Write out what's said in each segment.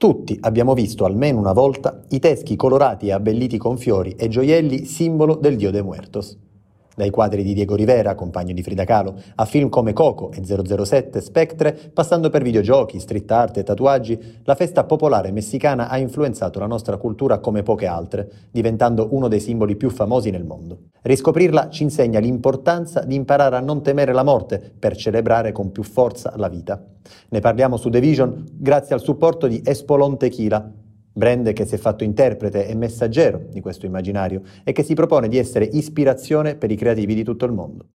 Tutti abbiamo visto almeno una volta i teschi colorati e abbelliti con fiori e gioielli simbolo del dio de Muertos. Dai quadri di Diego Rivera, compagno di Frida Kahlo, a film come Coco e 007 Spectre, passando per videogiochi, street art e tatuaggi, la festa popolare messicana ha influenzato la nostra cultura come poche altre, diventando uno dei simboli più famosi nel mondo. Riscoprirla ci insegna l'importanza di imparare a non temere la morte per celebrare con più forza la vita. Ne parliamo su The Vision grazie al supporto di Espolon Tequila, brand che si è fatto interprete e messaggero di questo immaginario e che si propone di essere ispirazione per i creativi di tutto il mondo.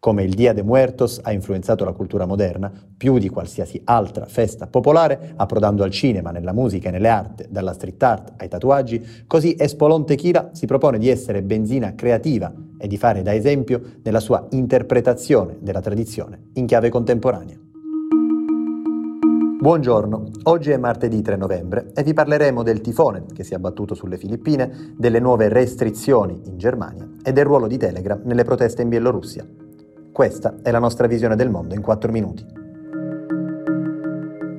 Come il Dia de Muertos ha influenzato la cultura moderna più di qualsiasi altra festa popolare, approdando al cinema, nella musica e nelle arti, dalla street art ai tatuaggi, così Espolon Tequila si propone di essere benzina creativa e di fare da esempio nella sua interpretazione della tradizione in chiave contemporanea. Buongiorno, oggi è martedì 3 novembre e vi parleremo del tifone che si è abbattuto sulle Filippine, delle nuove restrizioni in Germania e del ruolo di Telegram nelle proteste in Bielorussia. Questa è la nostra visione del mondo in 4 minuti.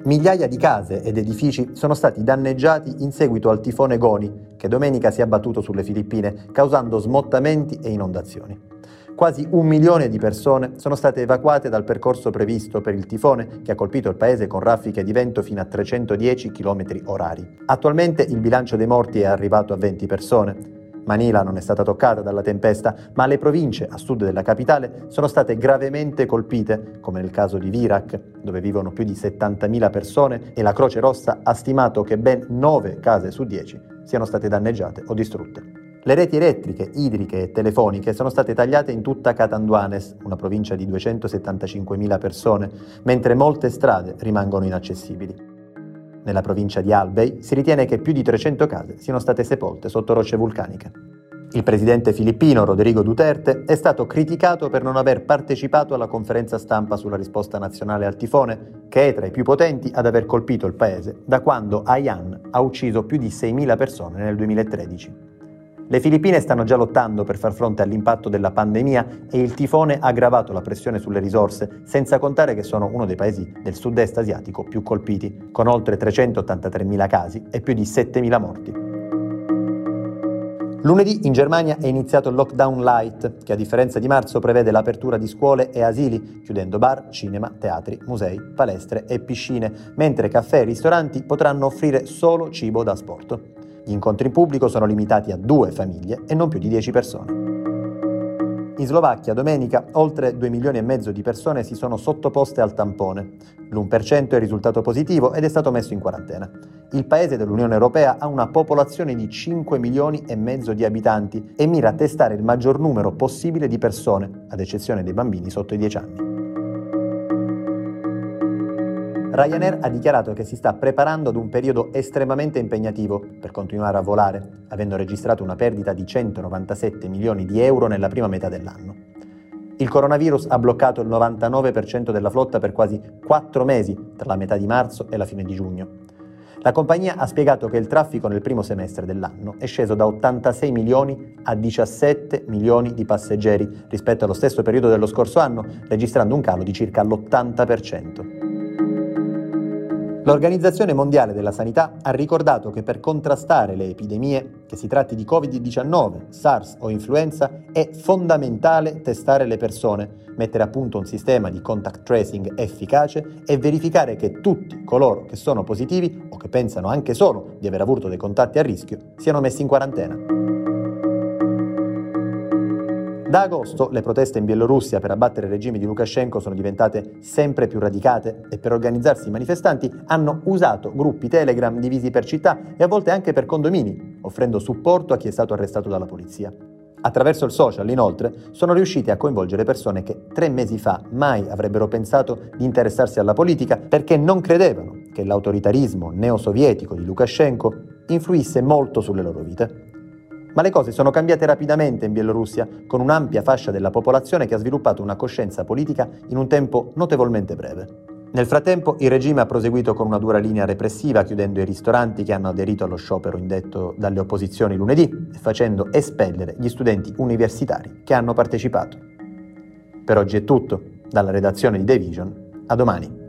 Migliaia di case ed edifici sono stati danneggiati in seguito al tifone Goni, che domenica si è abbattuto sulle Filippine, causando smottamenti e inondazioni. Quasi un milione di persone sono state evacuate dal percorso previsto per il tifone che ha colpito il paese con raffiche di vento fino a 310 km orari. Attualmente il bilancio dei morti è arrivato a 20 persone. Manila non è stata toccata dalla tempesta, ma le province a sud della capitale sono state gravemente colpite, come nel caso di Virac, dove vivono più di 70.000 persone e la Croce Rossa ha stimato che ben 9 case su 10 siano state danneggiate o distrutte. Le reti elettriche, idriche e telefoniche sono state tagliate in tutta Catanduanes, una provincia di 275.000 persone, mentre molte strade rimangono inaccessibili. Nella provincia di Albay si ritiene che più di 300 case siano state sepolte sotto rocce vulcaniche. Il presidente filippino Rodrigo Duterte è stato criticato per non aver partecipato alla conferenza stampa sulla risposta nazionale al tifone, che è tra i più potenti ad aver colpito il paese da quando Haiyan ha ucciso più di 6.000 persone nel 2013. Le Filippine stanno già lottando per far fronte all'impatto della pandemia e il tifone ha aggravato la pressione sulle risorse, senza contare che sono uno dei paesi del sud-est asiatico più colpiti, con oltre 383.000 casi e più di 7.000 morti. Lunedì in Germania è iniziato il lockdown light, che a differenza di marzo prevede l'apertura di scuole e asili, chiudendo bar, cinema, teatri, musei, palestre e piscine, mentre caffè e ristoranti potranno offrire solo cibo da sport. Gli incontri in pubblico sono limitati a due famiglie e non più di 10 persone. In Slovacchia domenica oltre 2 milioni e mezzo di persone si sono sottoposte al tampone. L'1% è risultato positivo ed è stato messo in quarantena. Il paese dell'Unione Europea ha una popolazione di 5 milioni e mezzo di abitanti e mira a testare il maggior numero possibile di persone, ad eccezione dei bambini sotto i 10 anni. Ryanair ha dichiarato che si sta preparando ad un periodo estremamente impegnativo per continuare a volare, avendo registrato una perdita di 197 milioni di euro nella prima metà dell'anno. Il coronavirus ha bloccato il 99% della flotta per quasi 4 mesi tra la metà di marzo e la fine di giugno. La compagnia ha spiegato che il traffico nel primo semestre dell'anno è sceso da 86 milioni a 17 milioni di passeggeri rispetto allo stesso periodo dello scorso anno, registrando un calo di circa l'80%. L'Organizzazione Mondiale della Sanità ha ricordato che per contrastare le epidemie, che si tratti di Covid-19, SARS o influenza, è fondamentale testare le persone, mettere a punto un sistema di contact tracing efficace e verificare che tutti coloro che sono positivi o che pensano anche solo di aver avuto dei contatti a rischio siano messi in quarantena. Da agosto le proteste in Bielorussia per abbattere il regime di Lukashenko sono diventate sempre più radicate e per organizzarsi i manifestanti hanno usato gruppi Telegram divisi per città e a volte anche per condomini, offrendo supporto a chi è stato arrestato dalla polizia. Attraverso il social, inoltre, sono riusciti a coinvolgere persone che tre mesi fa mai avrebbero pensato di interessarsi alla politica perché non credevano che l'autoritarismo neosovietico di Lukashenko influisse molto sulle loro vite. Ma le cose sono cambiate rapidamente in Bielorussia, con un'ampia fascia della popolazione che ha sviluppato una coscienza politica in un tempo notevolmente breve. Nel frattempo il regime ha proseguito con una dura linea repressiva, chiudendo i ristoranti che hanno aderito allo sciopero indetto dalle opposizioni lunedì e facendo espellere gli studenti universitari che hanno partecipato. Per oggi è tutto, dalla redazione di The Vision, a domani.